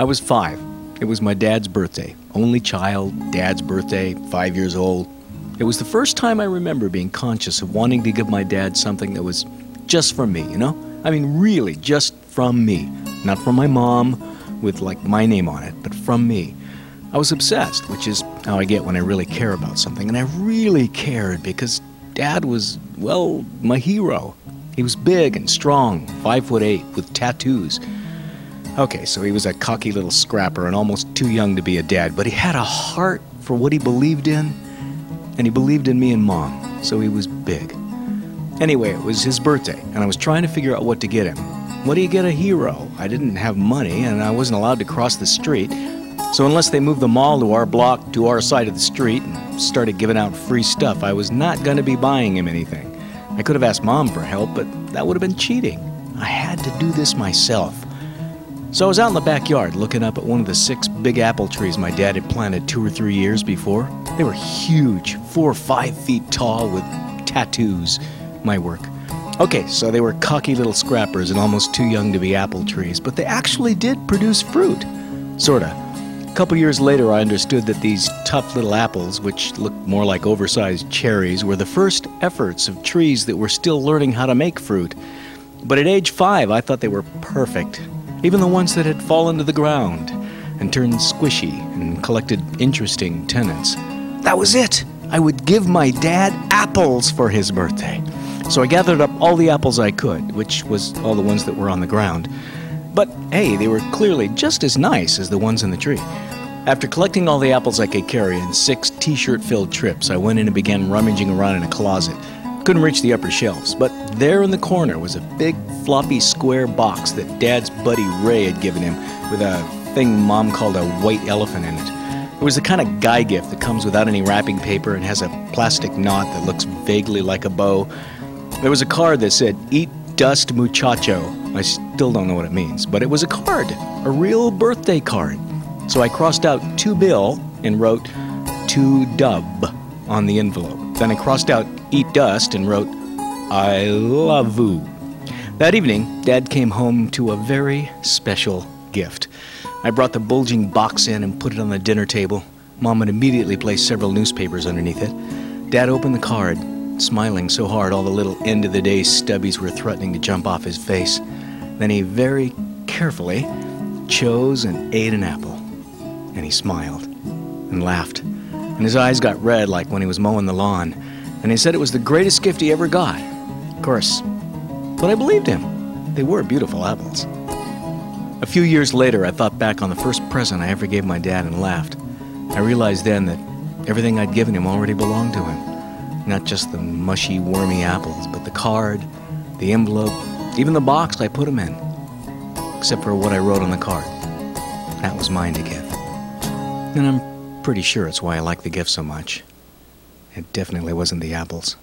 I was five. It was my dad's birthday. Only child, dad's birthday, five years old. It was the first time I remember being conscious of wanting to give my dad something that was just from me, you know? I mean, really, just from me. Not from my mom with like my name on it, but from me. I was obsessed, which is how I get when I really care about something. And I really cared because dad was, well, my hero. He was big and strong, five foot eight, with tattoos. Okay, so he was a cocky little scrapper and almost too young to be a dad, but he had a heart for what he believed in, and he believed in me and mom, so he was big. Anyway, it was his birthday, and I was trying to figure out what to get him. What do you get a hero? I didn't have money, and I wasn't allowed to cross the street, so unless they moved the mall to our block to our side of the street and started giving out free stuff, I was not going to be buying him anything. I could have asked mom for help, but that would have been cheating. I had to do this myself. So I was out in the backyard looking up at one of the six big apple trees my dad had planted two or three years before. They were huge, four or five feet tall with tattoos. My work. Okay, so they were cocky little scrappers and almost too young to be apple trees, but they actually did produce fruit. Sorta. A couple years later, I understood that these tough little apples, which looked more like oversized cherries, were the first efforts of trees that were still learning how to make fruit. But at age five, I thought they were perfect even the ones that had fallen to the ground and turned squishy and collected interesting tenants. That was it! I would give my dad apples for his birthday. So I gathered up all the apples I could, which was all the ones that were on the ground. But hey, they were clearly just as nice as the ones in the tree. After collecting all the apples I could carry in six t shirt filled trips, I went in and began rummaging around in a closet. Couldn't reach the upper shelves, but there in the corner was a big floppy square box that Dad's buddy Ray had given him with a thing Mom called a white elephant in it. It was the kind of guy gift that comes without any wrapping paper and has a plastic knot that looks vaguely like a bow. There was a card that said, Eat dust muchacho. I still don't know what it means, but it was a card, a real birthday card. So I crossed out to Bill and wrote to Dub on the envelope. Then I crossed out Eat Dust and wrote, I love you. That evening, Dad came home to a very special gift. I brought the bulging box in and put it on the dinner table. Mom had immediately placed several newspapers underneath it. Dad opened the card, smiling so hard all the little end of the day stubbies were threatening to jump off his face. Then he very carefully chose and ate an apple. And he smiled and laughed and his eyes got red like when he was mowing the lawn, and he said it was the greatest gift he ever got. Of course, but I believed him. They were beautiful apples. A few years later, I thought back on the first present I ever gave my dad and laughed. I realized then that everything I'd given him already belonged to him. Not just the mushy, wormy apples, but the card, the envelope, even the box I put him in. Except for what I wrote on the card. That was mine to give. And I'm pretty sure it's why I like the gift so much. It definitely wasn't the apples.